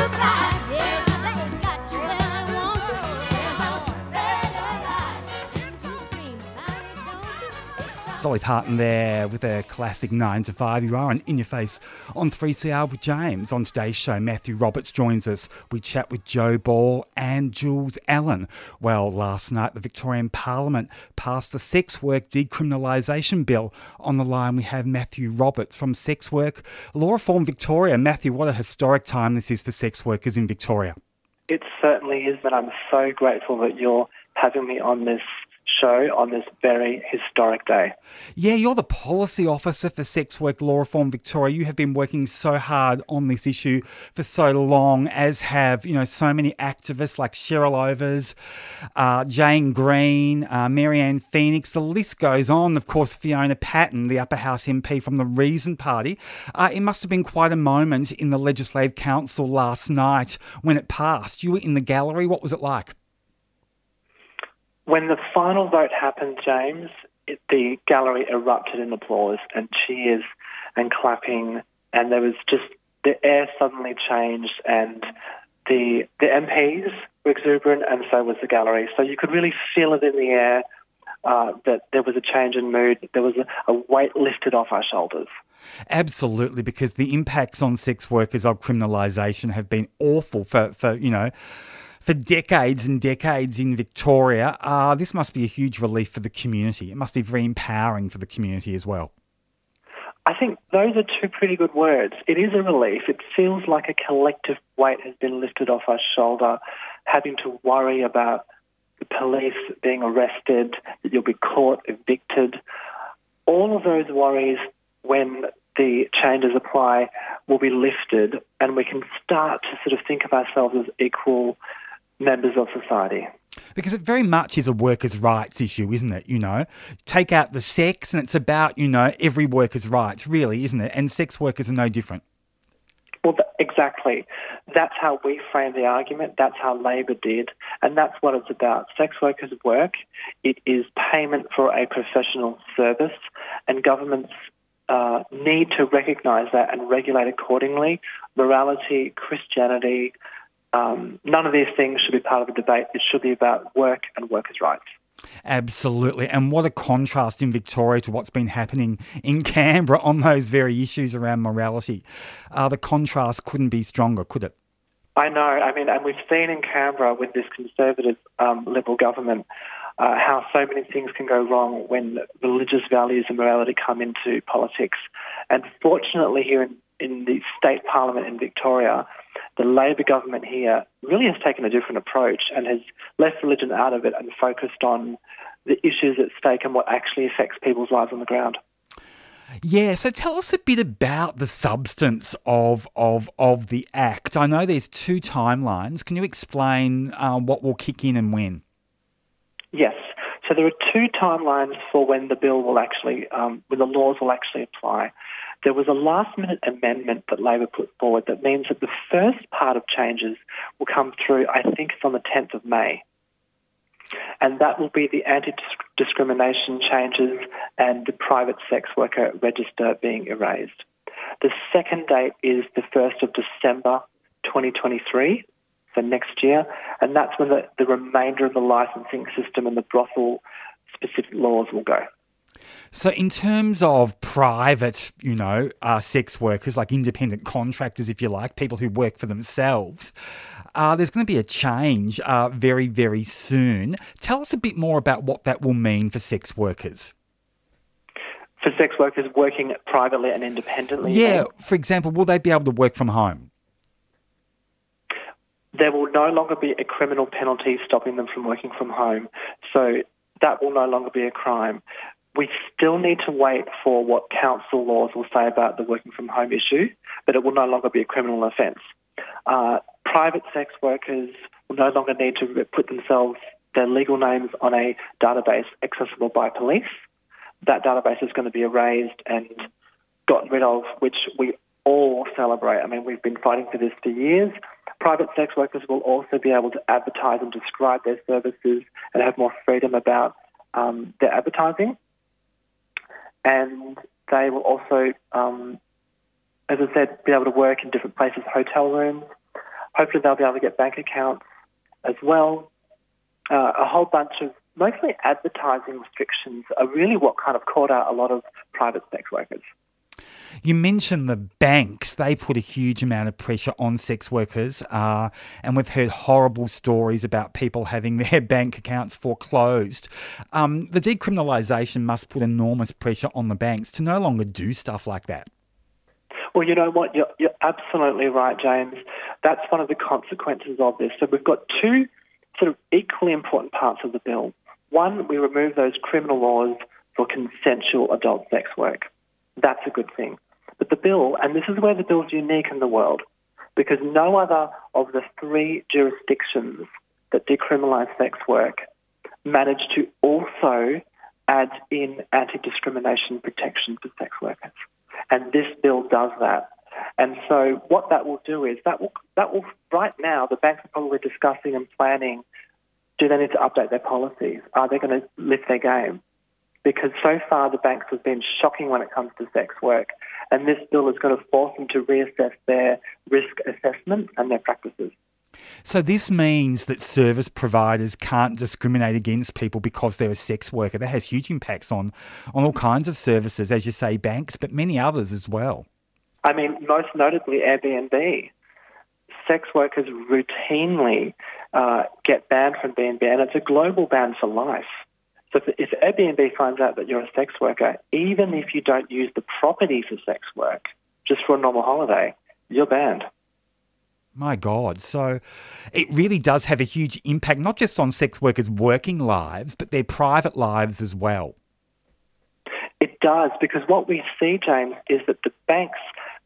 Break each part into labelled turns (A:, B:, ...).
A: surprise. Dolly Parton there with a classic 9 to 5. You are on In Your Face on 3CR with James. On today's show, Matthew Roberts joins us. We chat with Joe Ball and Jules Allen. Well, last night, the Victorian Parliament passed the Sex Work Decriminalisation Bill. On the line, we have Matthew Roberts from Sex Work Law Reform Victoria. Matthew, what a historic time this is for sex workers in Victoria.
B: It certainly is, and I'm so grateful that you're having me on this show on this very historic day.
A: Yeah, you're the policy officer for Sex Work Law Reform Victoria. You have been working so hard on this issue for so long, as have you know so many activists like Cheryl Overs, uh, Jane Green, uh, Marianne Phoenix. The list goes on. Of course, Fiona Patten, the Upper House MP from the Reason Party. Uh, it must have been quite a moment in the Legislative Council last night when it passed. You were in the gallery. What was it like?
B: When the final vote happened, James, it, the gallery erupted in applause and cheers and clapping, and there was just the air suddenly changed, and the the MPs were exuberant, and so was the gallery. So you could really feel it in the air uh, that there was a change in mood. There was a, a weight lifted off our shoulders.
A: Absolutely, because the impacts on sex workers of criminalisation have been awful for, for you know for decades and decades in Victoria. Uh, this must be a huge relief for the community. It must be very empowering for the community as well.
B: I think those are two pretty good words. It is a relief. It feels like a collective weight has been lifted off our shoulder, having to worry about the police being arrested, that you'll be caught, evicted. All of those worries, when the changes apply, will be lifted, and we can start to sort of think of ourselves as equal members of society.
A: Because it very much is a workers' rights issue, isn't it? You know, take out the sex, and it's about, you know, every worker's rights, really, isn't it? And sex workers are no different.
B: Well, exactly. That's how we frame the argument. That's how Labor did. And that's what it's about. Sex workers' work, it is payment for a professional service, and governments uh, need to recognise that and regulate accordingly. Morality, Christianity, um, none of these things should be part of the debate. It should be about work and workers' rights.
A: Absolutely. And what a contrast in Victoria to what's been happening in Canberra on those very issues around morality. Uh, the contrast couldn't be stronger, could it?
B: I know. I mean, and we've seen in Canberra with this Conservative um, Liberal government uh, how so many things can go wrong when religious values and morality come into politics. And fortunately, here in, in the state parliament in Victoria, the Labor government here really has taken a different approach and has left religion out of it and focused on the issues at stake and what actually affects people's lives on the ground.
A: Yeah, so tell us a bit about the substance of of of the act. I know there's two timelines. Can you explain um, what will kick in and when?
B: Yes. So there are two timelines for when the bill will actually, um, when the laws will actually apply. There was a last minute amendment that Labor put forward that means that the first part of changes will come through, I think it's on the 10th of May. And that will be the anti discrimination changes and the private sex worker register being erased. The second date is the 1st of December 2023, so next year, and that's when the, the remainder of the licensing system and the brothel specific laws will go.
A: So, in terms of private, you know, uh, sex workers, like independent contractors, if you like, people who work for themselves, uh, there's going to be a change uh, very, very soon. Tell us a bit more about what that will mean for sex workers.
B: For sex workers working privately and independently?
A: Yeah, for example, will they be able to work from home?
B: There will no longer be a criminal penalty stopping them from working from home. So that will no longer be a crime. We still need to wait for what council laws will say about the working from home issue, but it will no longer be a criminal offence. Uh, private sex workers will no longer need to put themselves, their legal names on a database accessible by police. That database is going to be erased and gotten rid of, which we all celebrate. I mean, we've been fighting for this for years. Private sex workers will also be able to advertise and describe their services and have more freedom about um, their advertising and they will also, um, as I said, be able to work in different places, hotel rooms. Hopefully, they'll be able to get bank accounts as well. Uh, a whole bunch of mostly advertising restrictions are really what kind of caught out a lot of private sex workers.
A: You mentioned the banks, they put a huge amount of pressure on sex workers, uh, and we've heard horrible stories about people having their bank accounts foreclosed. Um, the decriminalisation must put enormous pressure on the banks to no longer do stuff like that.
B: Well, you know what? You're, you're absolutely right, James. That's one of the consequences of this. So we've got two sort of equally important parts of the bill. One, we remove those criminal laws for consensual adult sex work. That's a good thing. But the bill, and this is where the bill is unique in the world, because no other of the three jurisdictions that decriminalise sex work managed to also add in anti discrimination protection for sex workers. And this bill does that. And so what that will do is that will that will right now the banks are probably discussing and planning do they need to update their policies? Are they going to lift their game? Because so far the banks have been shocking when it comes to sex work, and this bill is going to force them to reassess their risk assessment and their practices.
A: So this means that service providers can't discriminate against people because they're a sex worker. That has huge impacts on on all kinds of services, as you say, banks, but many others as well.
B: I mean, most notably Airbnb. Sex workers routinely uh, get banned from B&B, and it's a global ban for life. So if, if Airbnb finds out that you're a sex worker, even if you don't use the property for sex work, just for a normal holiday, you're banned.
A: My God. So it really does have a huge impact, not just on sex workers' working lives, but their private lives as well.
B: It does, because what we see, James, is that the banks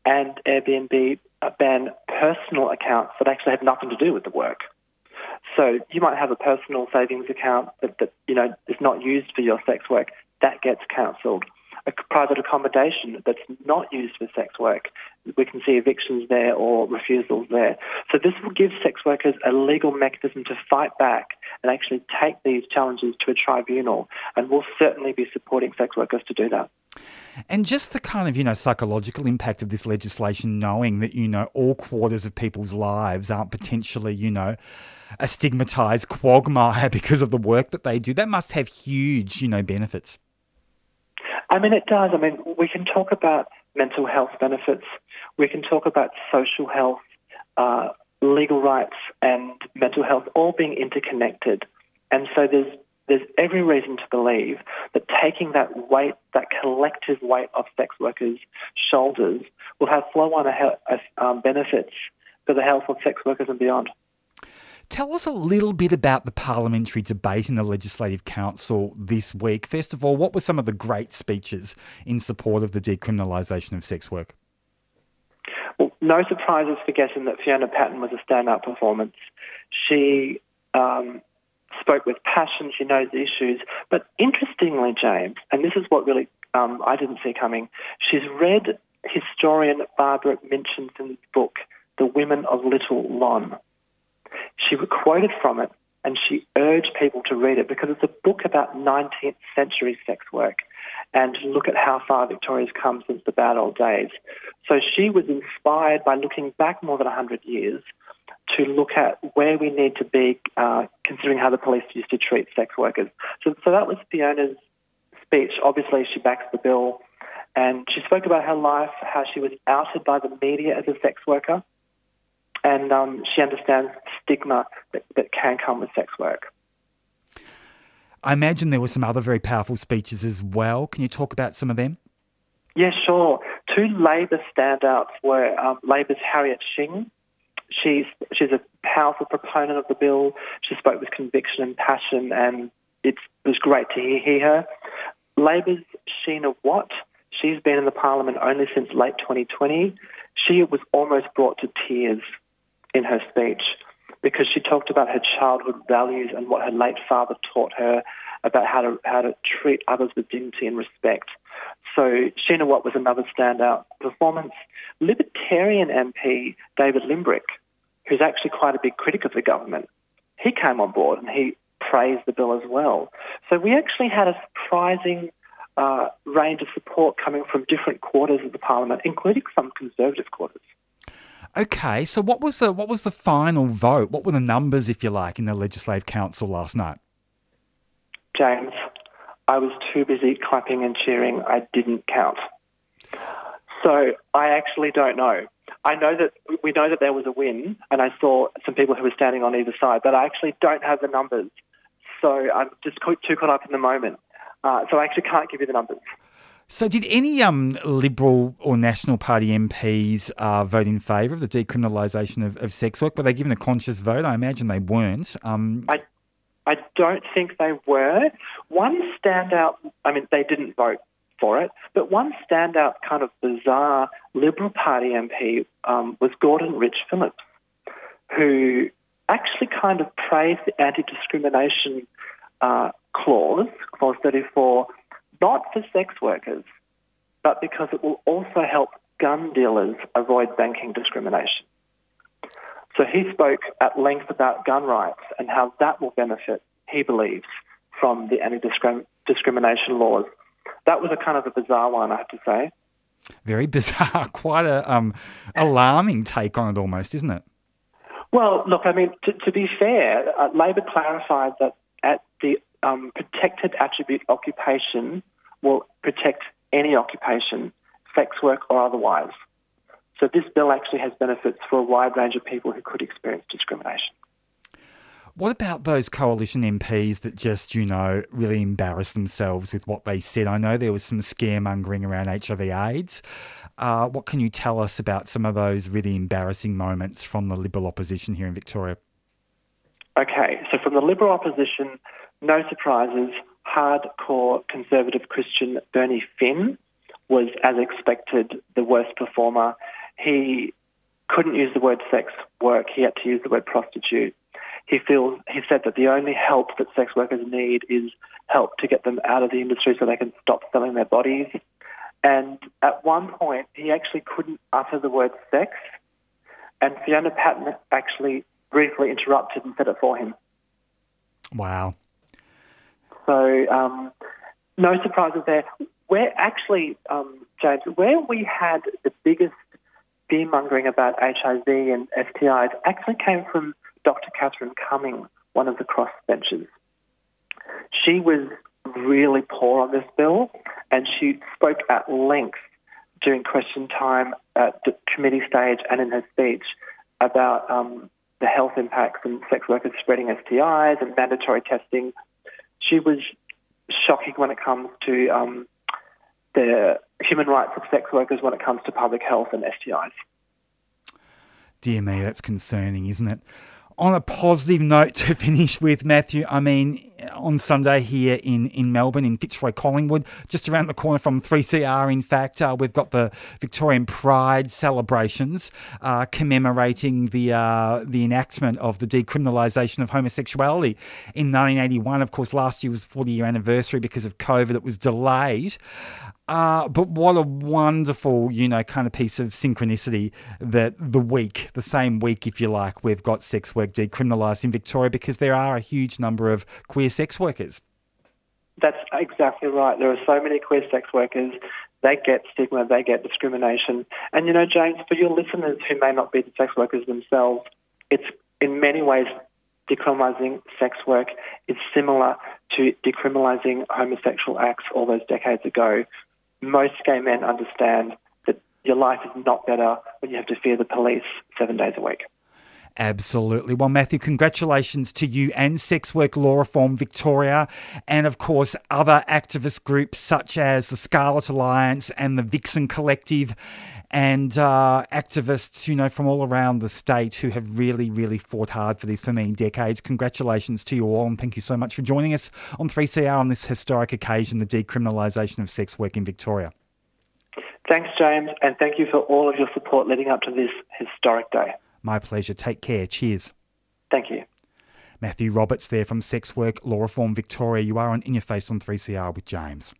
B: and Airbnb ban personal accounts that actually have nothing to do with the work. So you might have a personal savings account that, that you know is not used for your sex work. That gets cancelled. A private accommodation that's not used for sex work, we can see evictions there or refusals there. So this will give sex workers a legal mechanism to fight back and actually take these challenges to a tribunal. And we'll certainly be supporting sex workers to do that.
A: And just the kind of, you know, psychological impact of this legislation, knowing that, you know, all quarters of people's lives aren't potentially, you know, a stigmatized quagmire because of the work that they do. That must have huge, you know, benefits.
B: I mean, it does. I mean, we can talk about mental health benefits, we can talk about social health, uh, legal rights, and mental health all being interconnected. And so there's there's every reason to believe that taking that weight, that collective weight of sex workers' shoulders, will have flow-on um, benefits for the health of sex workers and beyond.
A: Tell us a little bit about the parliamentary debate in the Legislative Council this week. First of all, what were some of the great speeches in support of the decriminalisation of sex work?
B: Well, no surprises for guessing that Fiona Patten was a standout performance. She um, spoke with passion, she knows the issues. But interestingly, James, and this is what really um, I didn't see coming, she's read historian Barbara Minchinton's book, The Women of Little Lon. She quoted from it and she urged people to read it because it's a book about 19th century sex work and look at how far Victoria's come since the bad old days. So she was inspired by looking back more than 100 years to look at where we need to be uh, considering how the police used to treat sex workers. So, so that was Fiona's speech. Obviously, she backs the bill. And she spoke about her life, how she was outed by the media as a sex worker, and um, she understands stigma that, that can come with sex work.
A: I imagine there were some other very powerful speeches as well. Can you talk about some of them?
B: Yeah, sure. Two Labor standouts were um, Labor's Harriet Shing. She's she's a powerful proponent of the bill. She spoke with conviction and passion, and it was great to hear, hear her. Labor's Sheena Watt. She's been in the Parliament only since late 2020. She was almost brought to tears in her speech because she talked about her childhood values and what her late father taught her about how to how to treat others with dignity and respect. So Sheena Watt was another standout performance. Libertarian MP David Limbrick, who's actually quite a big critic of the government, he came on board and he praised the bill as well. So we actually had a surprising uh, range of support coming from different quarters of the parliament, including some conservative quarters.
A: Okay, so what was the what was the final vote? What were the numbers, if you like, in the Legislative Council last night?
B: James, I was too busy clapping and cheering. I didn't count. So I actually don't know. I know that we know that there was a win, and I saw some people who were standing on either side, but I actually don't have the numbers. So I'm just too caught up in the moment. Uh, so I actually can't give you the numbers.
A: So, did any um, Liberal or National Party MPs uh, vote in favour of the decriminalisation of, of, sex work? Were they given a conscious vote? I imagine they weren't. Um,
B: I, I don't think they were. One standout, I mean, they didn't vote for it, but one standout kind of bizarre Liberal Party MP um, was Gordon Rich Phillips, who actually kind of praised the anti discrimination uh, clause, Clause 34 not for sex workers, but because it will also help gun dealers avoid banking discrimination. So he spoke at length about gun rights and how that will benefit, he believes, from the anti discrimination laws. That was a kind of a bizarre one, I have to say.
A: Very bizarre, quite a um, alarming take on it, almost, isn't it?
B: Well, look, I mean, to, to be fair, uh, Labor clarified that at the um, protected attribute occupation will protect any occupation, sex work or otherwise. So this bill actually has benefits for a wide range of people who could experience discrimination.
A: What about those coalition MPs that just, you know, really embarrassed themselves with what they said? I know there was some scaremongering around HIV/AIDS. Uh, what can you tell us about some of those really embarrassing moments from the Liberal opposition here in Victoria?
B: Okay, so from the Liberal opposition, no surprises hardcore conservative Christian Bernie Finn was, as expected, the worst performer. He couldn't use the word sex work, he had to use the word prostitute. He feels he said that the only help that sex workers need is help to get them out of the industry so they can stop selling their bodies. And at one point, he actually couldn't utter the word sex, and Fiona Patten actually briefly interrupted and said it for him.
A: Wow.
B: So um, no surprises there. Where actually, um, James, where we had the biggest fear mongering about HIV and STIs actually came from Dr. Catherine Cumming, one of the crossbenchers. She was really poor on this bill, and she spoke at length during question time at the committee stage and in her speech about um, the health impacts and sex workers spreading STIs and mandatory testing she was shocking when it comes to um, the human rights of sex workers when it comes to public health and STIs.
A: Dear me, that's concerning, isn't it? On a positive note to finish with, Matthew, I mean, on Sunday here in, in Melbourne, in Fitzroy Collingwood, just around the corner from 3CR, in fact, uh, we've got the Victorian Pride celebrations uh, commemorating the, uh, the enactment of the decriminalisation of homosexuality in 1981. Of course, last year was 40 year anniversary because of COVID, it was delayed. Uh, but what a wonderful, you know, kind of piece of synchronicity that the week, the same week, if you like, we've got sex work decriminalised in Victoria because there are a huge number of queer sex workers.
B: That's exactly right. There are so many queer sex workers. They get stigma, they get discrimination. And you know, James, for your listeners who may not be the sex workers themselves, it's in many ways decriminalising sex work is similar to decriminalising homosexual acts all those decades ago most gay men understand that your life is not better when you have to fear the police seven days a week.
A: Absolutely. Well, Matthew, congratulations to you and Sex Work Law Reform Victoria, and of course, other activist groups such as the Scarlet Alliance and the Vixen Collective, and uh, activists, you know, from all around the state who have really, really fought hard for this for many decades. Congratulations to you all, and thank you so much for joining us on 3CR on this historic occasion, the decriminalisation of sex work in Victoria.
B: Thanks, James, and thank you for all of your support leading up to this historic day.
A: My pleasure. Take care. Cheers.
B: Thank you.
A: Matthew Roberts there from Sex Work Law Reform Victoria. You are on In Your Face on 3CR with James.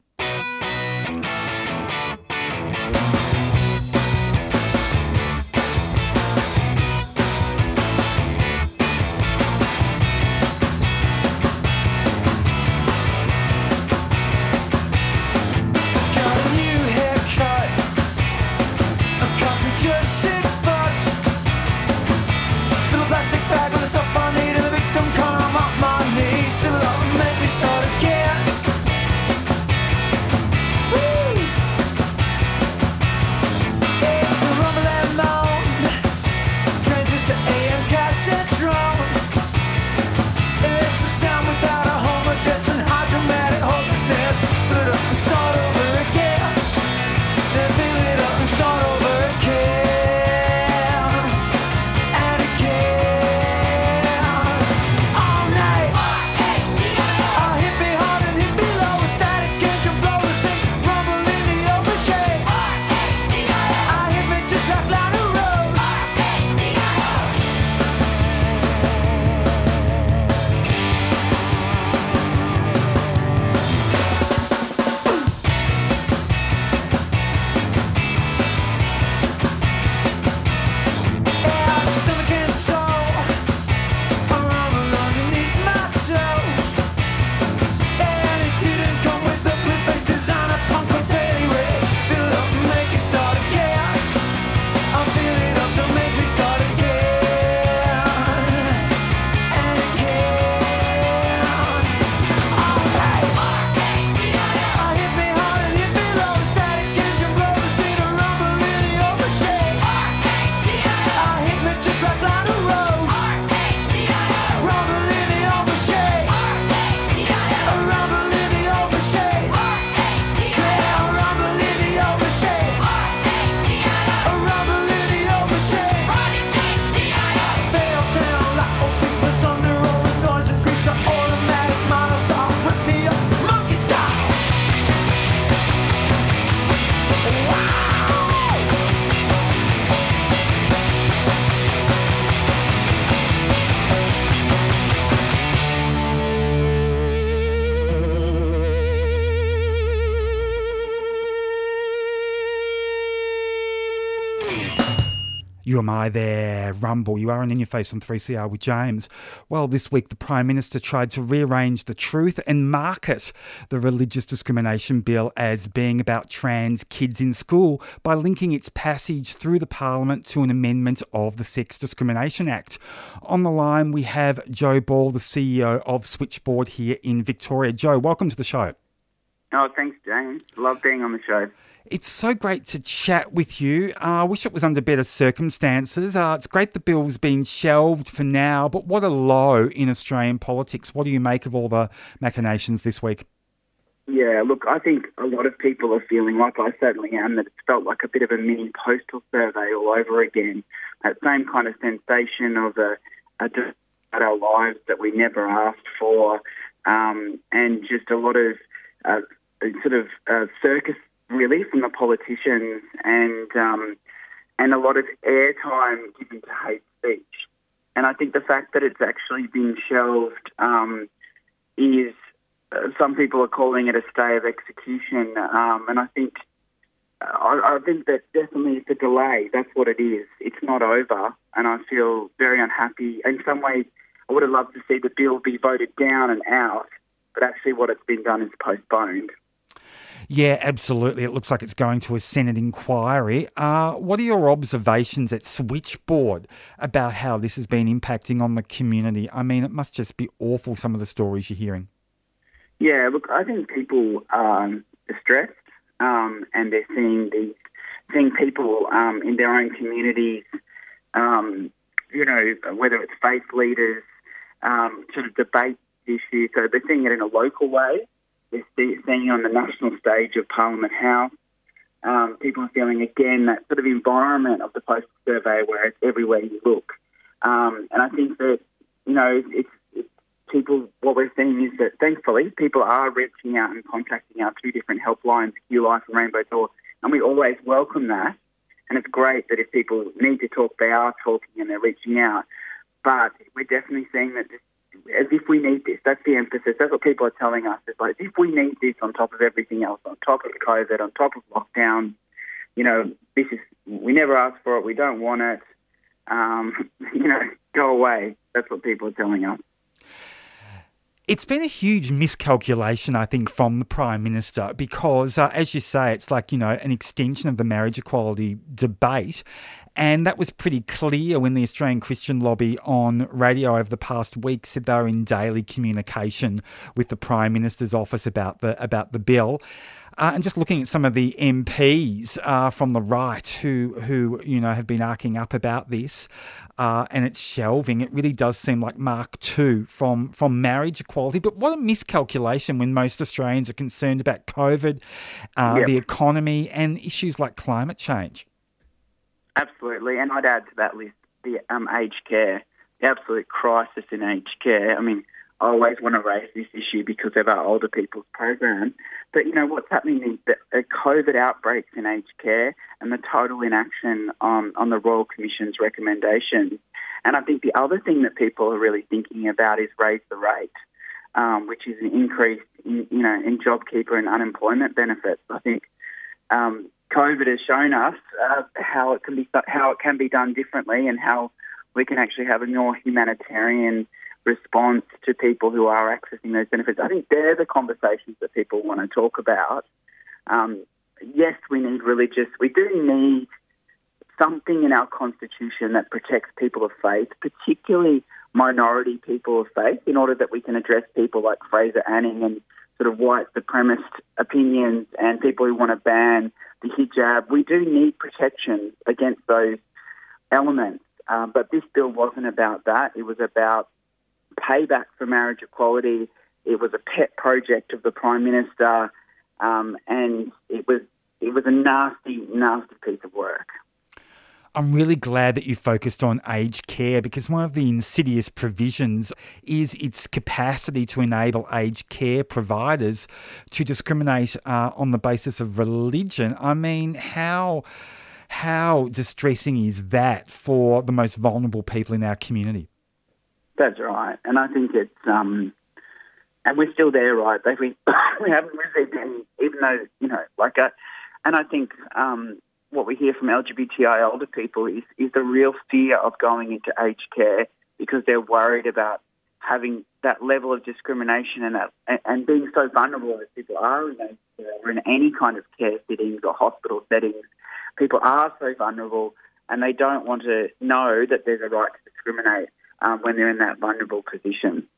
A: Am I there, Rumble. You are on In Your Face on 3CR with James. Well, this week the Prime Minister tried to rearrange the truth and market the religious discrimination bill as being about trans kids in school by linking its passage through the Parliament to an amendment of the Sex Discrimination Act. On the line, we have Joe Ball, the CEO of Switchboard here in Victoria. Joe, welcome to the show.
C: Oh, thanks, James. Love being on the show.
A: It's so great to chat with you. Uh, I wish it was under better circumstances. Uh, it's great the bill's been shelved for now, but what a low in Australian politics. What do you make of all the machinations this week?
C: Yeah, look, I think a lot of people are feeling like I certainly am that it's felt like a bit of a mini postal survey all over again. That same kind of sensation of a, a about our lives that we never asked for, um, and just a lot of uh, sort of uh, circus really from the politicians and um, and a lot of airtime given to hate speech. And I think the fact that it's actually been shelved um, is uh, some people are calling it a stay of execution, um, and I think. Uh, I, I think that definitely it's a delay. That's what it is. It's not over, and I feel very unhappy. In some ways, I would have loved to see the bill be voted down and out, but actually, what it's been done is postponed.
A: Yeah, absolutely. It looks like it's going to a Senate inquiry. Uh, what are your observations at Switchboard about how this has been impacting on the community? I mean, it must just be awful, some of the stories you're hearing.
C: Yeah, look, I think people are distressed um, and they're seeing these, seeing people um, in their own communities, um, you know, whether it's faith leaders, um, sort of debate issues. So they're seeing it in a local way seeing on the national stage of Parliament House. Um, people are feeling again that sort of environment of the postal survey where it's everywhere you look. Um, and I think that, you know, it's, it's, people, what we're seeing is that thankfully people are reaching out and contacting our two different helplines, QLife and Rainbow Door, and we always welcome that. And it's great that if people need to talk, they are talking and they're reaching out. But we're definitely seeing that this as if we need this. That's the emphasis. That's what people are telling us. It's like, as if we need this on top of everything else, on top of COVID, on top of lockdown. You know, this is, we never asked for it. We don't want it. Um, you know, go away. That's what people are telling us.
A: It's been a huge miscalculation, I think, from the Prime Minister because, uh, as you say, it's like, you know, an extension of the marriage equality debate. And that was pretty clear when the Australian Christian Lobby on radio over the past week said they were in daily communication with the Prime Minister's office about the about the bill. Uh, and just looking at some of the MPs uh, from the right who, who you know, have been arcing up about this, uh, and it's shelving. It really does seem like Mark II from from marriage equality. But what a miscalculation when most Australians are concerned about COVID, uh, yep. the economy, and issues like climate change.
C: Absolutely, and I'd add to that list the um, aged care, the absolute crisis in aged care. I mean, Always want to raise this issue because of our older people's program. But you know what's happening is that uh, COVID outbreaks in aged care and the total inaction on, on the Royal Commission's recommendations. And I think the other thing that people are really thinking about is raise the rate, um, which is an increase in you know in JobKeeper and unemployment benefits. I think um, COVID has shown us uh, how it can be how it can be done differently and how we can actually have a more humanitarian response to people who are accessing those benefits. I think they're the conversations that people want to talk about. Um, yes, we need religious, we do need something in our constitution that protects people of faith, particularly minority people of faith, in order that we can address people like Fraser Anning and sort of white supremacist opinions and people who want to ban the hijab. We do need protection against those elements. Um, but this bill wasn't about that. It was about payback for marriage equality. It was a pet project of the Prime Minister, um, and it was it was a nasty, nasty piece of work.
A: I'm really glad that you focused on aged care because one of the insidious provisions is its capacity to enable aged care providers to discriminate uh, on the basis of religion. I mean, how how distressing is that for the most vulnerable people in our community?
C: That's right, and I think it's um, and we're still there, right? Like We we haven't received any, even though you know, like a, uh, and I think um, what we hear from LGBTI older people is, is the real fear of going into aged care because they're worried about having that level of discrimination and that and, and being so vulnerable as people are in aged care or in any kind of care settings or hospital settings. People are so vulnerable and they don't want to know that there's a right to discriminate um, when they're in that vulnerable position.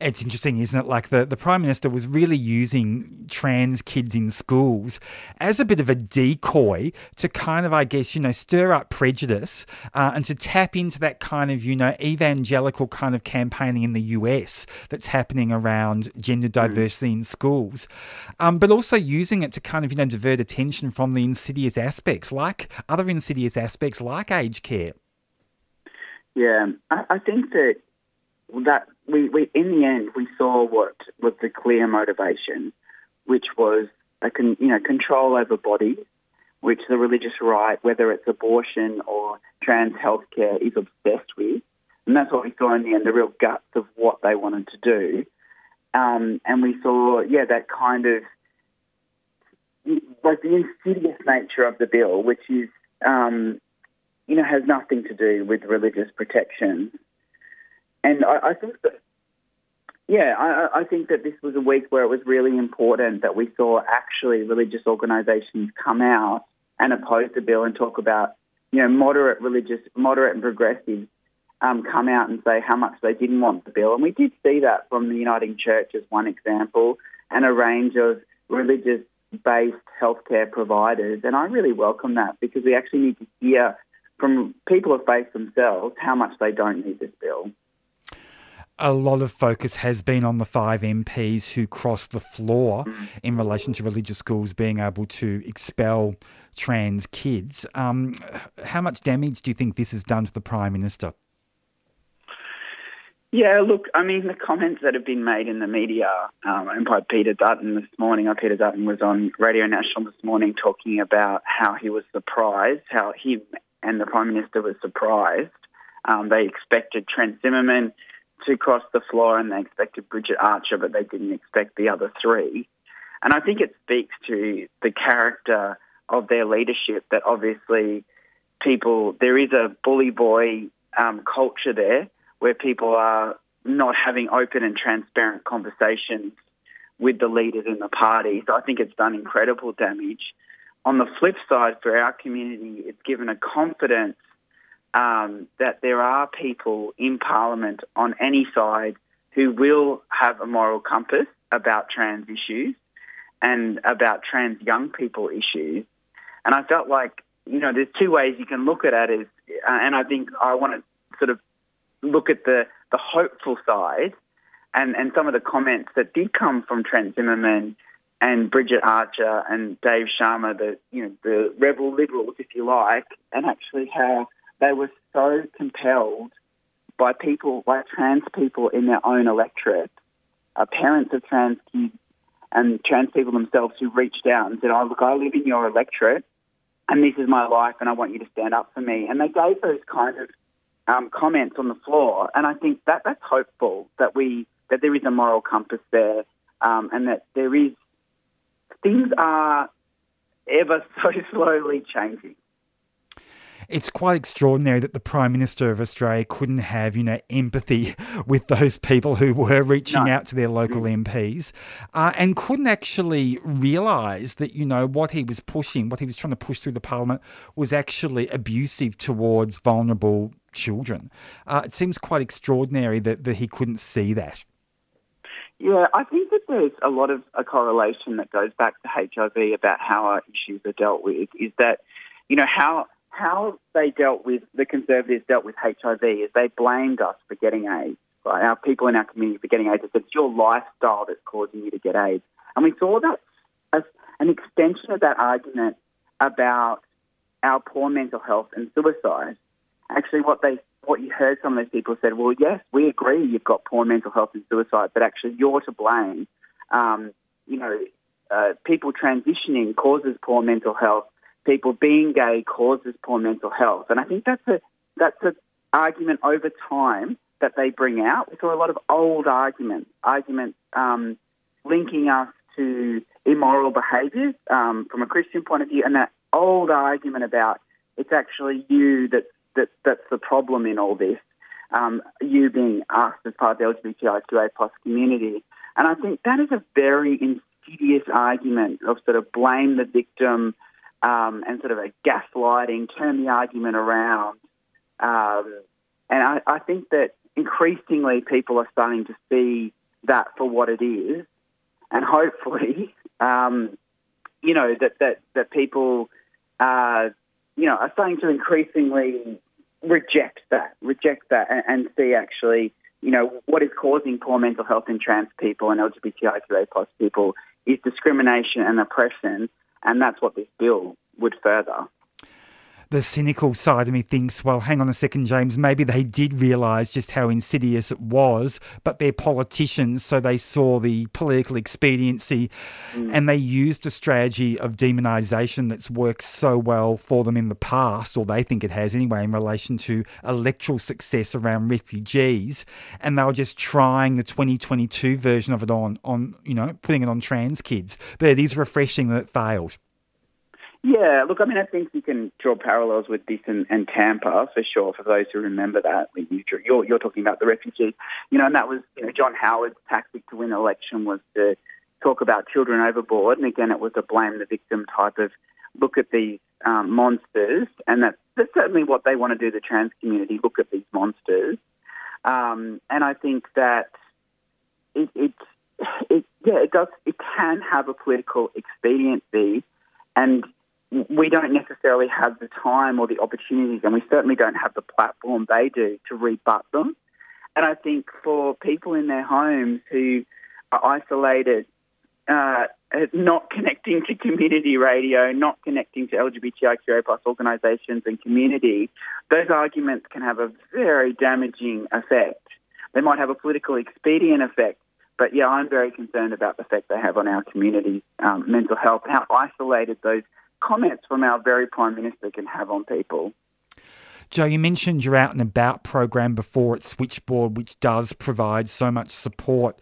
A: It's interesting, isn't it? Like the, the Prime Minister was really using trans kids in schools as a bit of a decoy to kind of, I guess, you know, stir up prejudice uh, and to tap into that kind of, you know, evangelical kind of campaigning in the US that's happening around gender mm. diversity mm. in schools. Um, but also using it to kind of, you know, divert attention from the insidious aspects, like other insidious aspects like aged care.
C: Yeah, I, I think that that we, we in the end we saw what was the clear motivation, which was a con, you know control over bodies, which the religious right, whether it's abortion or trans healthcare, is obsessed with, and that's what we saw in the end, the real guts of what they wanted to do, um, and we saw yeah that kind of like the insidious nature of the bill, which is um, you know has nothing to do with religious protection and I, I think that, yeah, I, I think that this was a week where it was really important that we saw actually religious organisations come out and oppose the bill and talk about, you know, moderate religious, moderate and progressive um, come out and say how much they didn't want the bill. And we did see that from the Uniting Church as one example and a range of religious based healthcare providers. And I really welcome that because we actually need to hear from people of faith themselves how much they don't need this bill
A: a lot of focus has been on the five MPs who crossed the floor in relation to religious schools being able to expel trans kids. Um, how much damage do you think this has done to the Prime Minister?
C: Yeah, look, I mean, the comments that have been made in the media um, and by Peter Dutton this morning, uh, Peter Dutton was on Radio National this morning talking about how he was surprised, how he and the Prime Minister was surprised. Um, they expected Trent Zimmerman to cross the floor and they expected Bridget Archer, but they didn't expect the other three. And I think it speaks to the character of their leadership that obviously people, there is a bully boy um, culture there where people are not having open and transparent conversations with the leaders in the party. So I think it's done incredible damage. On the flip side, for our community, it's given a confidence um, that there are people in Parliament on any side who will have a moral compass about trans issues and about trans young people issues. And I felt like, you know, there's two ways you can look at it. Is, uh, and I think I want to sort of look at the, the hopeful side and, and some of the comments that did come from Trent Zimmerman and Bridget Archer and Dave Sharma, the you know the rebel liberals, if you like, and actually how they were so compelled by people, by trans people in their own electorate, uh, parents of trans kids and trans people themselves who reached out and said, oh, look, I live in your electorate and this is my life and I want you to stand up for me. And they gave those kind of um, comments on the floor. And I think that that's hopeful that we, that there is a moral compass there um, and that there is, things are ever so slowly changing
A: it's quite extraordinary that the Prime Minister of Australia couldn't have, you know, empathy with those people who were reaching no. out to their local MPs uh, and couldn't actually realise that, you know, what he was pushing, what he was trying to push through the Parliament was actually abusive towards vulnerable children. Uh, it seems quite extraordinary that, that he couldn't see that.
C: Yeah, I think that there's a lot of a correlation that goes back to HIV about how our issues are dealt with. Is that, you know, how how they dealt with the Conservatives dealt with HIV is they blamed us for getting AIDS. Right? Our people in our community for getting AIDS. They it's your lifestyle that's causing you to get AIDS, and we saw that as an extension of that argument about our poor mental health and suicide. Actually, what they what you heard some of those people said, well, yes, we agree you've got poor mental health and suicide, but actually you're to blame. Um, you know, uh, people transitioning causes poor mental health people being gay causes poor mental health. And I think that's a that's an argument over time that they bring out. We saw a lot of old arguments, arguments um, linking us to immoral behaviours um, from a Christian point of view, and that old argument about it's actually you that, that that's the problem in all this. Um, you being us as part of the LGBTIQA plus community. And I think that is a very insidious argument of sort of blame the victim um, and sort of a gaslighting, turn the argument around. Um, and I, I think that increasingly people are starting to see that for what it is. And hopefully, um, you know, that, that, that people, uh, you know, are starting to increasingly reject that, reject that, and, and, see actually, you know, what is causing poor mental health in trans people and LGBTIQA plus people is discrimination and oppression, and that's what this bill would further
A: the cynical side of me thinks, well, hang on a second, James, maybe they did realise just how insidious it was, but they're politicians, so they saw the political expediency mm. and they used a strategy of demonisation that's worked so well for them in the past, or they think it has anyway, in relation to electoral success around refugees. And they were just trying the 2022 version of it on, on you know, putting it on trans kids. But it is refreshing that it failed.
C: Yeah, look, I mean, I think you can draw parallels with this and, and Tampa for sure. For those who remember that, you're, you're talking about the refugees, you know, and that was, you know, John Howard's tactic to win election was to talk about children overboard, and again, it was a blame the victim type of look at these um, monsters, and that's, that's certainly what they want to do. The trans community look at these monsters, um, and I think that it, it, it, yeah, it does, it can have a political expediency, and we don't necessarily have the time or the opportunities, and we certainly don't have the platform they do to rebut them. And I think for people in their homes who are isolated, uh, not connecting to community radio, not connecting to LGBTIQA plus organisations and community, those arguments can have a very damaging effect. They might have a political expedient effect, but yeah, I'm very concerned about the effect they have on our community's um, mental health, how isolated those comments from our very Prime Minister can have on people.
A: Joe, you mentioned your Out and About program before at Switchboard, which does provide so much support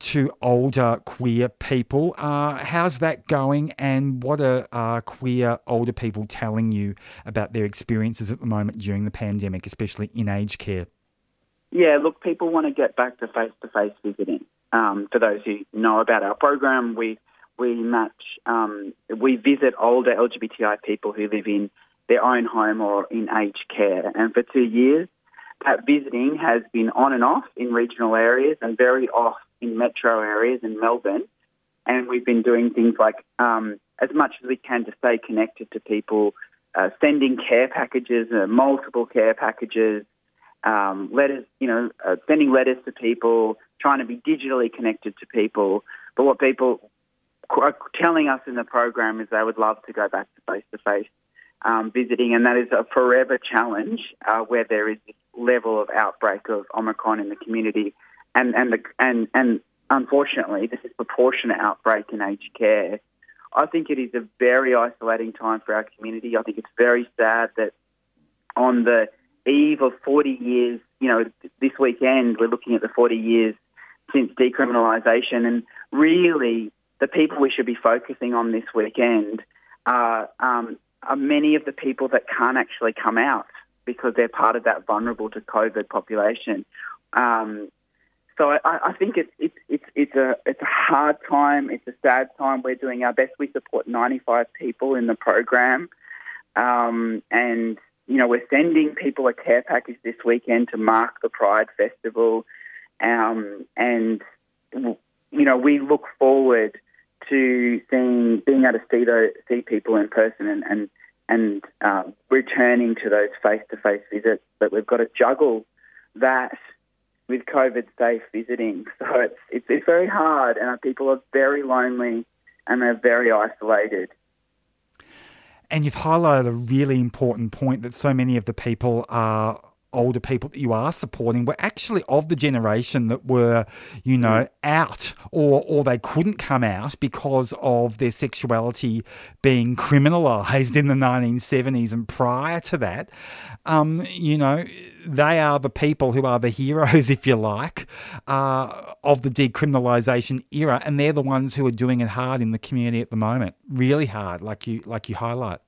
A: to older queer people. Uh, how's that going, and what are uh, queer older people telling you about their experiences at the moment during the pandemic, especially in aged care?
C: Yeah, look, people want to get back to face to face visiting. Um, for those who know about our program, we we match, um, we visit older LGBTI people who live in their own home or in aged care. And for two years, that visiting has been on and off in regional areas and very off in metro areas in Melbourne. And we've been doing things like um, as much as we can to stay connected to people, uh, sending care packages, uh, multiple care packages, um, letters, you know, uh, sending letters to people, trying to be digitally connected to people. But what people telling us in the program is they would love to go back to face to face visiting, and that is a forever challenge uh, where there is this level of outbreak of Omicron in the community, and and the, and and unfortunately, this is proportionate outbreak in aged care. I think it is a very isolating time for our community. I think it's very sad that on the eve of 40 years, you know, this weekend we're looking at the 40 years since decriminalisation, and really the people we should be focusing on this weekend are, um, are many of the people that can't actually come out because they're part of that vulnerable to COVID population. Um, so I, I think it's it's it's it's a it's a hard time. It's a sad time. We're doing our best. We support 95 people in the program, um, and you know we're sending people a care package this weekend to mark the Pride Festival, um, and you know we look forward to seeing being able to see those, see people in person and and and um, returning to those face to face visits. But we've got to juggle that with COVID safe visiting. So it's, it's it's very hard, and people are very lonely and they're very isolated.
A: And you've highlighted a really important point that so many of the people are older people that you are supporting were actually of the generation that were, you know, out or or they couldn't come out because of their sexuality being criminalized in the 1970s and prior to that. Um, you know, they are the people who are the heroes, if you like, uh, of the decriminalisation era, and they're the ones who are doing it hard in the community at the moment, really hard, like you like you highlight.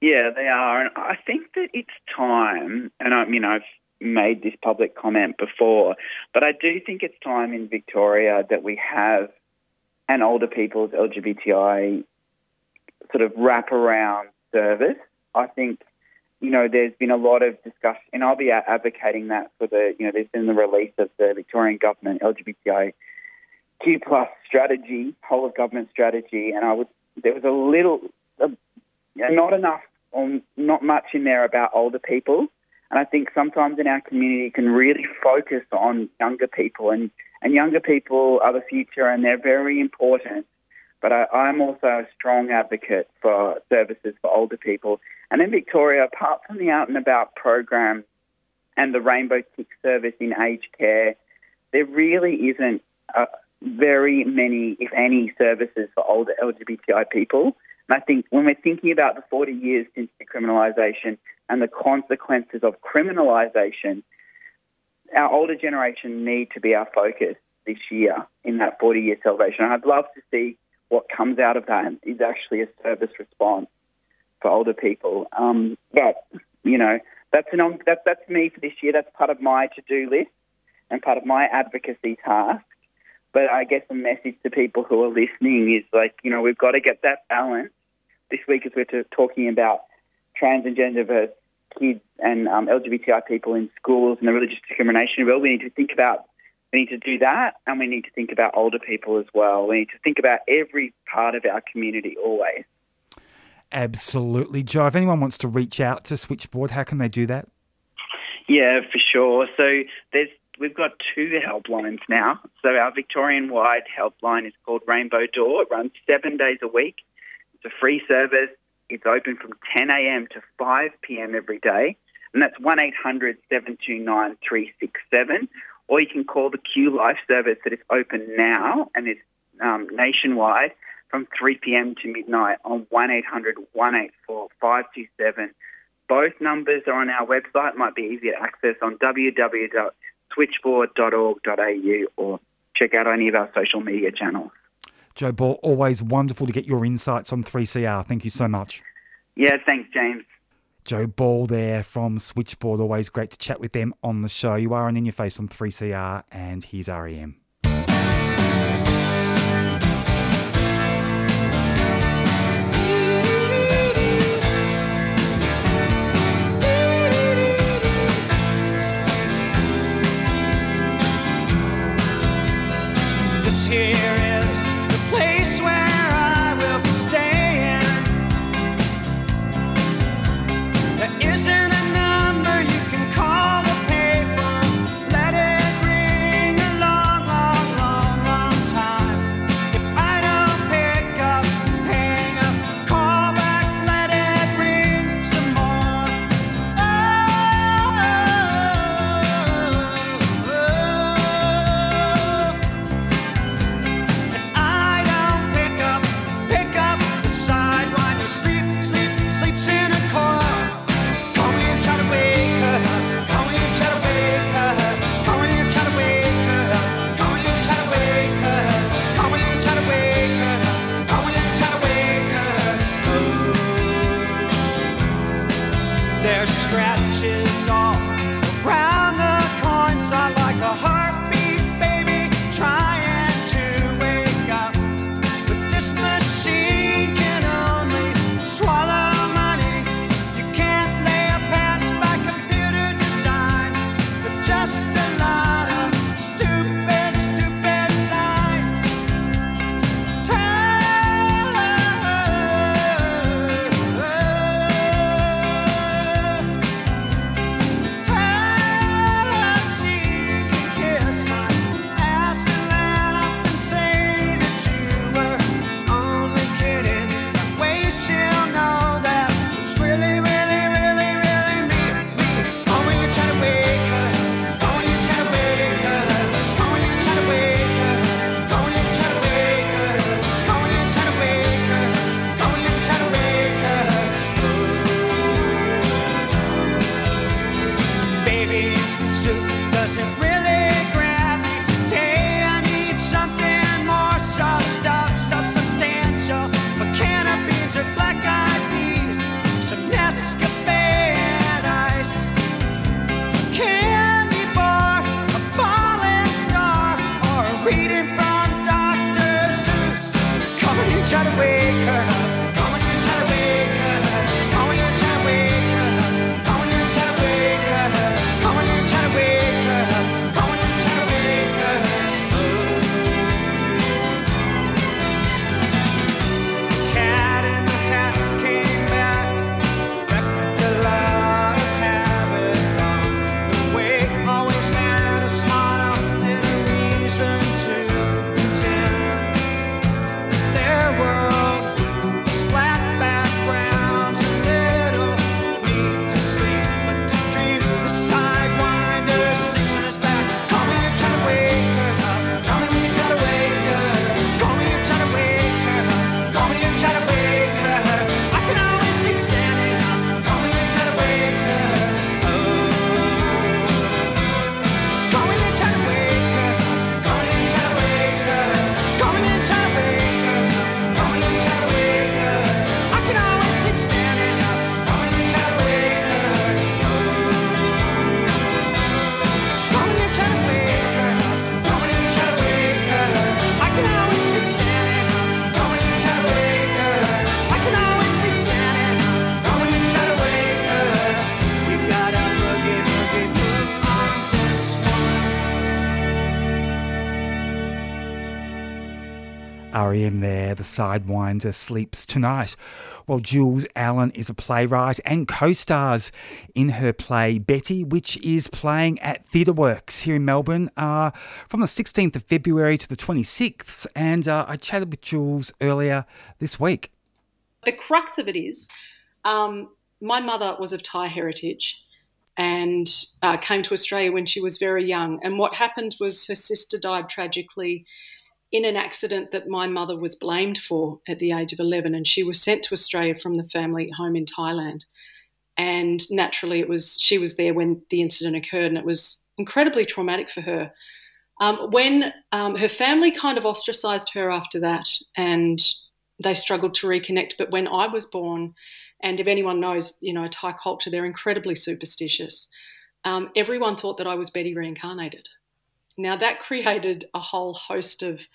C: Yeah, they are, and I think that it's time. And I mean, I've made this public comment before, but I do think it's time in Victoria that we have an older people's LGBTI sort of wraparound service. I think, you know, there's been a lot of discussion, and I'll be advocating that for the, you know, there's been the release of the Victorian government LGBTI Q plus strategy, whole of government strategy, and I would, there was a little, uh, not enough, or not much in there about older people. And I think sometimes in our community can really focus on younger people, and, and younger people are the future, and they're very important. But I, am also a strong advocate for services for older people. And in Victoria, apart from the out and about program and the Rainbow Tick service in aged care, there really isn't uh, very many, if any, services for older LGBTI people. And I think when we're thinking about the 40 years since decriminalisation and the consequences of criminalisation, our older generation need to be our focus this year in that 40 year celebration. And I'd love to see what comes out of that is actually a service response for older people. Um, but you know, that's an that, that's me for this year. That's part of my to do list and part of my advocacy task. But I guess the message to people who are listening is like, you know, we've got to get that balance. This week, as we're talking about trans and gender diverse kids and um, LGBTI people in schools and the religious discrimination bill, we need to think about we need to do that, and we need to think about older people as well. We need to think about every part of our community always.
D: Absolutely, Joe. If anyone wants to reach out to Switchboard, how can they do that?
C: Yeah, for sure. So there's we've got two helplines now. So our Victorian wide helpline is called Rainbow Door. It runs seven days a week. It's a free service. It's open from 10 a.m. to 5 p.m. every day. And that's 1 800 729 367 or you can call the Q Life service that is open now and is um, nationwide from 3 p.m. to midnight on 1800 184 527. Both numbers are on our website, might be easy to access on www.switchboard.org.au or check out any of our social media channels.
D: Joe Ball, always wonderful to get your insights on 3CR. Thank you so much.
C: Yeah, thanks, James.
D: Joe Ball there from Switchboard. Always great to chat with them on the show. You are an In Your Face on 3CR, and here's REM.
A: REM there, the Sidewinder sleeps tonight. Well, Jules Allen is a playwright and co stars in her play Betty, which is playing at TheatreWorks here in Melbourne uh, from the 16th of February to the 26th. And uh, I chatted with Jules earlier this week.
E: The crux of it is um, my mother was of Thai heritage and uh, came to Australia when she was very young. And what happened was her sister died tragically in an accident that my mother was blamed for at the age of 11 and she was sent to australia from the family home in thailand. And naturally it was she was there when the incident occurred and it was incredibly traumatic for her. Um, when um, her family kind of ostracized her after that and they struggled to reconnect but when i was born and if anyone knows you know thai culture they're incredibly superstitious. Um, everyone thought that i was betty reincarnated now, that created a whole host of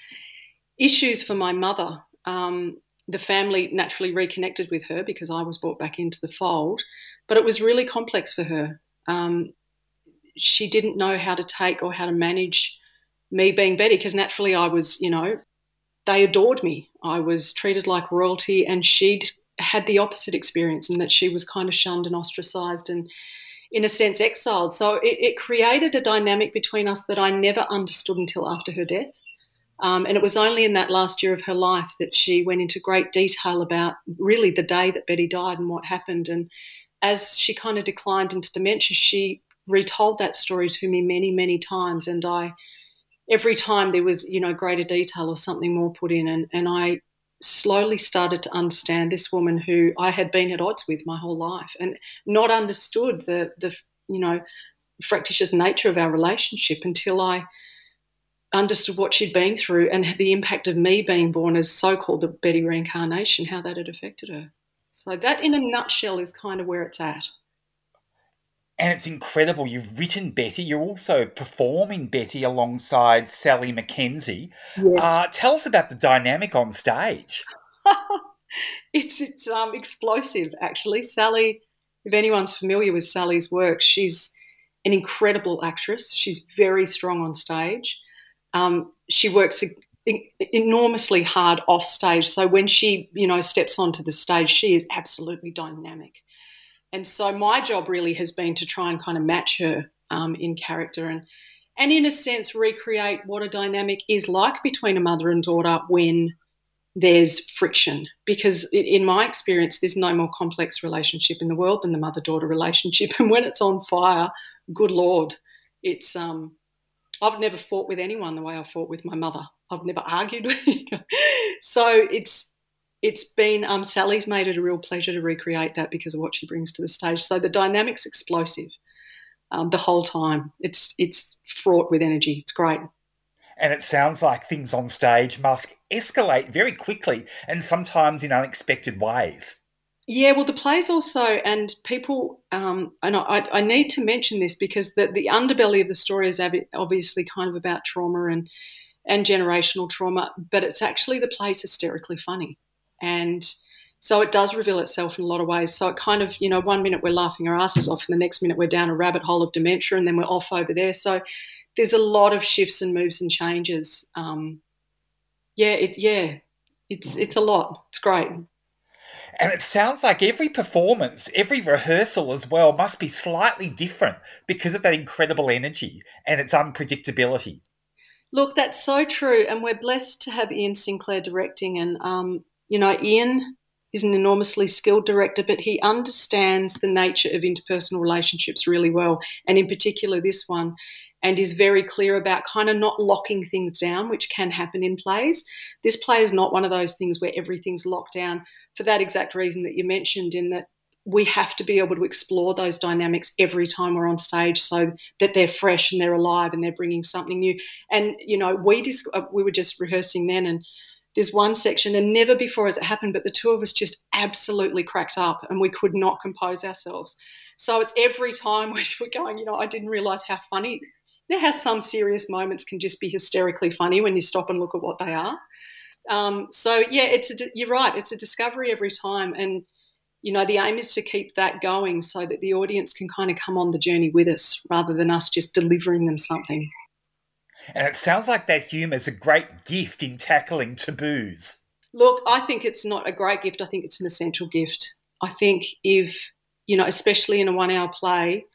E: issues for my mother. Um, the family naturally reconnected with her because I was brought back into the fold, but it was really complex for her. Um, she didn't know how to take or how to manage me being Betty because naturally I was, you know, they adored me. I was treated like royalty, and she'd had the opposite experience in that she was kind of shunned and ostracized and in a sense, exiled. So it, it, created a dynamic between us that I never understood until after her death. Um, and it was only in that last year of her life that she went into great detail about really the day that Betty died and what happened. And as she kind of declined into dementia, she retold that story to me many, many times. And I, every time there was, you know, greater detail or something more put in, and, and I slowly started to understand this woman who I had been at odds with my whole life and not understood the the you know fractious nature of our relationship until I understood what she'd been through and the impact of me being born as so-called the Betty reincarnation, how that had affected her. So that in a nutshell is kind of where it's at
A: and it's incredible. You've written Betty. You're also performing Betty alongside Sally McKenzie. Yes. Uh, tell us about the dynamic on stage.
E: it's it's um, explosive, actually. Sally, if anyone's familiar with Sally's work, she's an incredible actress. She's very strong on stage. Um, she works enormously hard off stage. So when she, you know, steps onto the stage, she is absolutely dynamic. And so my job really has been to try and kind of match her um, in character and and in a sense recreate what a dynamic is like between a mother and daughter when there's friction. Because in my experience there's no more complex relationship in the world than the mother daughter relationship. And when it's on fire good lord it's um I've never fought with anyone the way I fought with my mother. I've never argued with you. so it's it's been um, Sally's made it a real pleasure to recreate that because of what she brings to the stage. So the dynamic's explosive um, the whole time. It's it's fraught with energy. It's great.
A: And it sounds like things on stage must escalate very quickly and sometimes in unexpected ways.
E: Yeah, well, the plays also, and people, um, and I, I, need to mention this because the, the underbelly of the story is obviously kind of about trauma and and generational trauma, but it's actually the play's hysterically funny And so it does reveal itself in a lot of ways. So it kind of, you know, one minute we're laughing our asses off, and the next minute we're down a rabbit hole of dementia, and then we're off over there. So there's a lot of shifts and moves and changes. Um, yeah, it, yeah, it's it's a lot. It's great.
F: And it sounds like every performance, every rehearsal as well, must be slightly different because of that incredible energy and its unpredictability.
E: Look, that's so true. And we're blessed to have Ian Sinclair directing. And, um, you know, Ian is an enormously skilled director, but he understands the nature of interpersonal relationships really well. And in particular, this one and is very clear about kind of not locking things down, which can happen in plays. This play is not one of those things where everything's locked down for that exact reason that you mentioned, in that we have to be able to explore those dynamics every time we're on stage so that they're fresh and they're alive and they're bringing something new. And, you know, we, dis- uh, we were just rehearsing then and there's one section and never before has it happened but the two of us just absolutely cracked up and we could not compose ourselves so it's every time we're going you know i didn't realize how funny you know how some serious moments can just be hysterically funny when you stop and look at what they are. Um, so yeah, it's a, you're right. It's a discovery every time, and you know the aim is to keep that going so that the audience can kind of come on the journey with us rather than us just delivering them something.
F: And it sounds like that humour is a great gift in tackling taboos.
E: Look, I think it's not a great gift. I think it's an essential gift. I think if you know, especially in a one-hour play,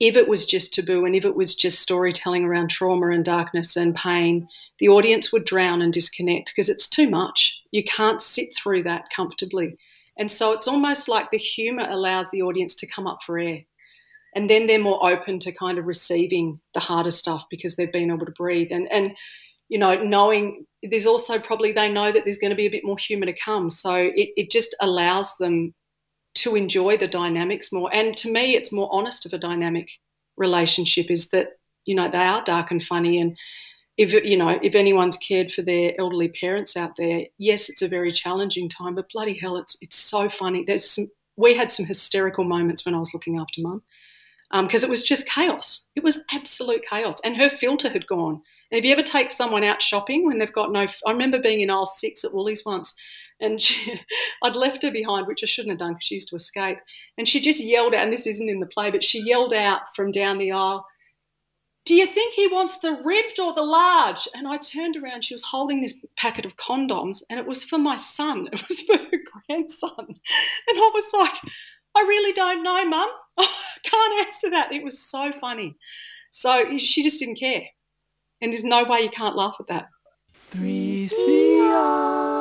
E: if it was just taboo and if it was just storytelling around trauma and darkness and pain, the audience would drown and disconnect because it's too much. You can't sit through that comfortably. And so it's almost like the humor allows the audience to come up for air. And then they're more open to kind of receiving the harder stuff because they've been able to breathe. And, and you know, knowing there's also probably they know that there's going to be a bit more humor to come. So it, it just allows them to enjoy the dynamics more. And to me, it's more honest of a dynamic relationship is that, you know, they are dark and funny. And if, you know, if anyone's cared for their elderly parents out there, yes, it's a very challenging time, but bloody hell, it's, it's so funny. There's some, we had some hysterical moments when I was looking after mum because um, it was just chaos. It was absolute chaos. And her filter had gone. And if you ever take someone out shopping when they've got no, I remember being in aisle six at Woolies once and she, I'd left her behind, which I shouldn't have done because she used to escape. And she just yelled out, and this isn't in the play, but she yelled out from down the aisle, Do you think he wants the ribbed or the large? And I turned around, she was holding this packet of condoms, and it was for my son, it was for her grandson. And I was like, I really don't know, mum. I can't answer that. It was so funny. So she just didn't care. And there's no way you can't laugh at that. 3CR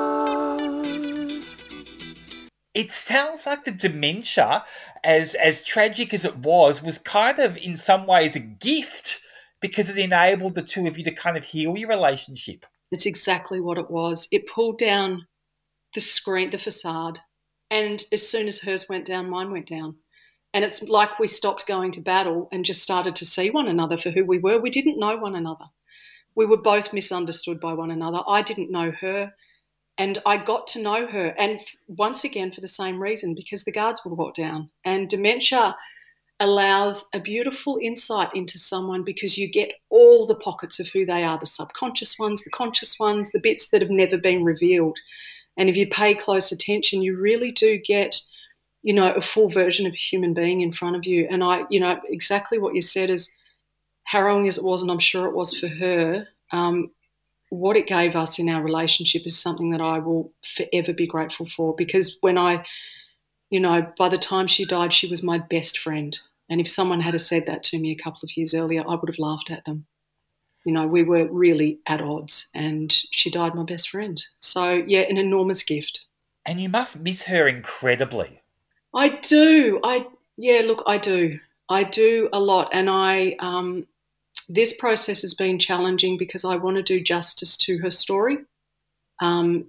F: it sounds like the dementia, as as tragic as it was, was kind of in some ways a gift because it enabled the two of you to kind of heal your relationship.
E: It's exactly what it was. It pulled down the screen, the facade, and as soon as hers went down, mine went down. And it's like we stopped going to battle and just started to see one another for who we were. We didn't know one another. We were both misunderstood by one another. I didn't know her. And I got to know her, and once again for the same reason, because the guards were brought down. And dementia allows a beautiful insight into someone because you get all the pockets of who they are the subconscious ones, the conscious ones, the bits that have never been revealed. And if you pay close attention, you really do get, you know, a full version of a human being in front of you. And I, you know, exactly what you said is harrowing as it was, and I'm sure it was for her. Um, what it gave us in our relationship is something that I will forever be grateful for because when I, you know, by the time she died, she was my best friend. And if someone had said that to me a couple of years earlier, I would have laughed at them. You know, we were really at odds, and she died my best friend. So, yeah, an enormous gift.
F: And you must miss her incredibly.
E: I do. I, yeah, look, I do. I do a lot. And I, um, this process has been challenging because I want to do justice to her story. Um,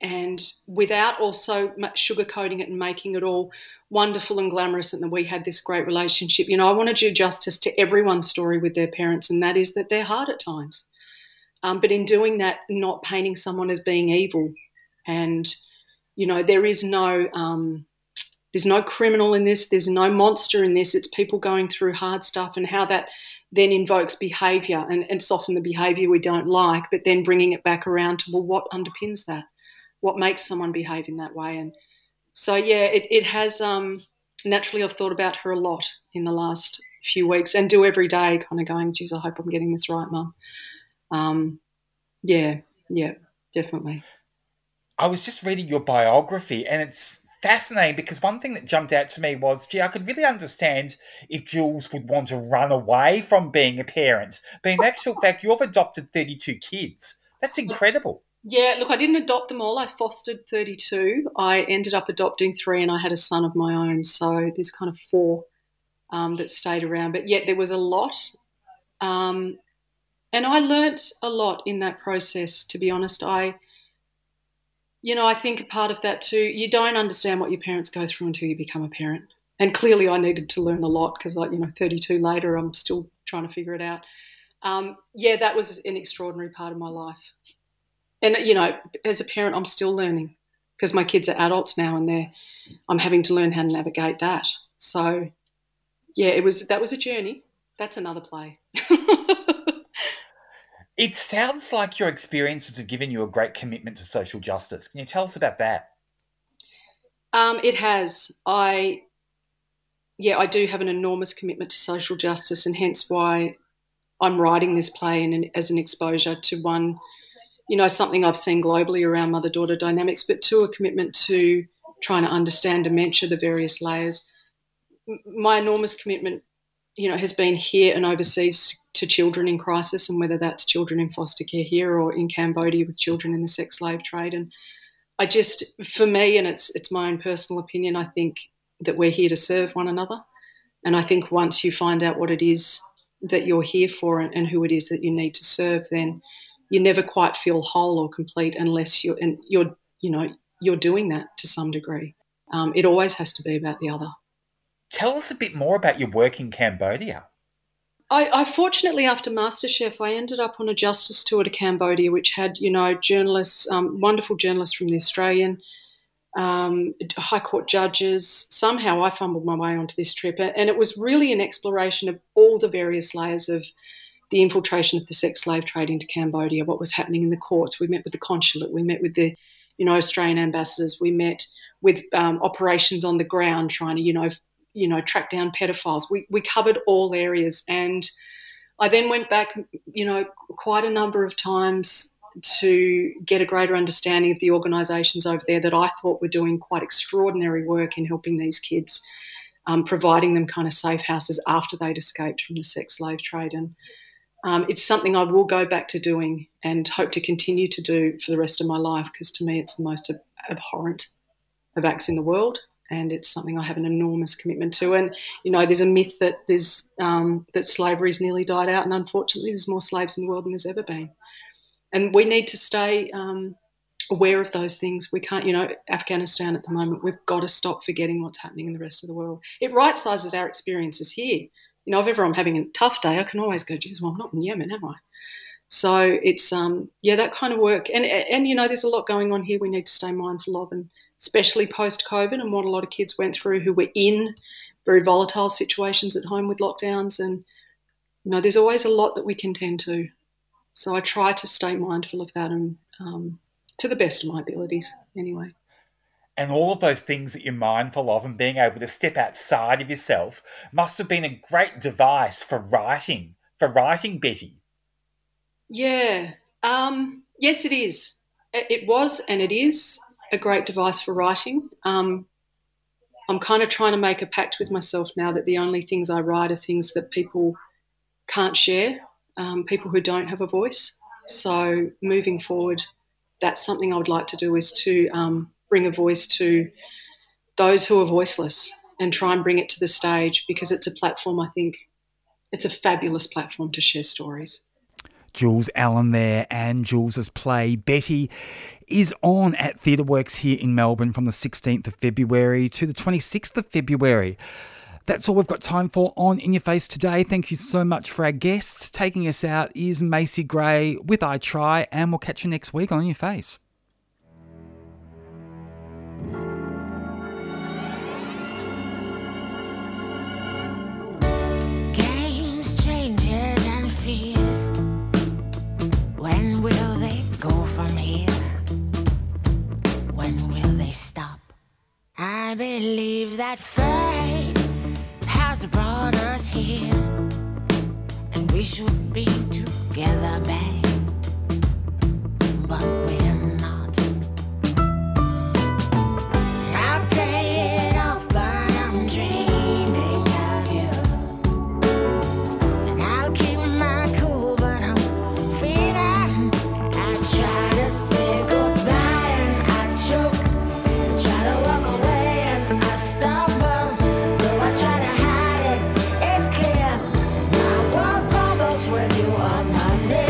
E: and without also sugarcoating it and making it all wonderful and glamorous and that we had this great relationship. You know, I want to do justice to everyone's story with their parents, and that is that they're hard at times. Um, but in doing that, not painting someone as being evil. And, you know, there is no. Um, there's no criminal in this. There's no monster in this. It's people going through hard stuff and how that then invokes behavior and, and it's often the behavior we don't like, but then bringing it back around to, well, what underpins that? What makes someone behave in that way. And so, yeah, it, it has um, naturally, I've thought about her a lot in the last few weeks and do every day, kind of going, geez, I hope I'm getting this right, mum. Um, yeah, yeah, definitely.
F: I was just reading your biography and it's fascinating because one thing that jumped out to me was, gee, I could really understand if Jules would want to run away from being a parent. But in actual fact, you've adopted 32 kids. That's incredible.
E: Yeah, look, I didn't adopt them all. I fostered 32. I ended up adopting three and I had a son of my own. So there's kind of four um, that stayed around. But yet there was a lot. Um, and I learnt a lot in that process, to be honest. I, you know, I think a part of that too, you don't understand what your parents go through until you become a parent. And clearly I needed to learn a lot because, like, you know, 32 later, I'm still trying to figure it out. Um, yeah, that was an extraordinary part of my life and you know, as a parent, I'm still learning because my kids are adults now, and they're I'm having to learn how to navigate that. So, yeah, it was that was a journey. That's another play.
F: it sounds like your experiences have given you a great commitment to social justice. Can you tell us about that?
E: Um, it has. I, yeah, I do have an enormous commitment to social justice, and hence why I'm writing this play and as an exposure to one you know, something I've seen globally around mother daughter dynamics, but two, a commitment to trying to understand dementia, the various layers. My enormous commitment, you know, has been here and overseas to children in crisis, and whether that's children in foster care here or in Cambodia with children in the sex slave trade. And I just, for me, and it's it's my own personal opinion, I think that we're here to serve one another. And I think once you find out what it is that you're here for and, and who it is that you need to serve, then you never quite feel whole or complete unless you're and you're you know you're doing that to some degree. Um, it always has to be about the other.
F: Tell us a bit more about your work in Cambodia.
E: I, I, fortunately, after MasterChef, I ended up on a justice tour to Cambodia, which had you know journalists, um, wonderful journalists from the Australian, um, High Court judges. Somehow, I fumbled my way onto this trip, and it was really an exploration of all the various layers of the infiltration of the sex slave trade into Cambodia, what was happening in the courts. We met with the consulate, we met with the, you know, Australian ambassadors, we met with um, operations on the ground trying to, you know, you know, track down pedophiles. We we covered all areas, and I then went back, you know, quite a number of times to get a greater understanding of the organisations over there that I thought were doing quite extraordinary work in helping these kids, um, providing them kind of safe houses after they'd escaped from the sex slave trade. And um, it's something I will go back to doing and hope to continue to do for the rest of my life because to me it's the most ab- abhorrent of acts in the world and it's something I have an enormous commitment to. And you know, there's a myth that there's um, that slavery's nearly died out, and unfortunately, there's more slaves in the world than there's ever been. And we need to stay um, aware of those things. We can't, you know, Afghanistan at the moment. We've got to stop forgetting what's happening in the rest of the world. It right sizes our experiences here you know, if ever I'm having a tough day, I can always go, geez, well, I'm not in Yemen, am I? So it's um, yeah, that kind of work, and and you know, there's a lot going on here. We need to stay mindful of, and especially post COVID, and what a lot of kids went through who were in very volatile situations at home with lockdowns, and you know, there's always a lot that we can tend to. So I try to stay mindful of that, and um, to the best of my abilities, anyway
F: and all of those things that you're mindful of and being able to step outside of yourself must have been a great device for writing, for writing Betty.
E: Yeah. Um, yes, it is. It was and it is a great device for writing. Um, I'm kind of trying to make a pact with myself now that the only things I write are things that people can't share, um, people who don't have a voice. So moving forward, that's something I would like to do is to um, bring a voice to those who are voiceless and try and bring it to the stage because it's a platform, I think, it's a fabulous platform to share stories.
A: Jules Allen there, and Jules's play Betty is on at TheatreWorks here in Melbourne from the 16th of February to the 26th of February. That's all we've got time for on In Your Face today. Thank you so much for our guests. Taking us out is Macy Gray with I Try, and we'll catch you next week on In Your Face. stop.
G: I believe that fate has brought us here, and we should be together, babe. But we're
H: 離れ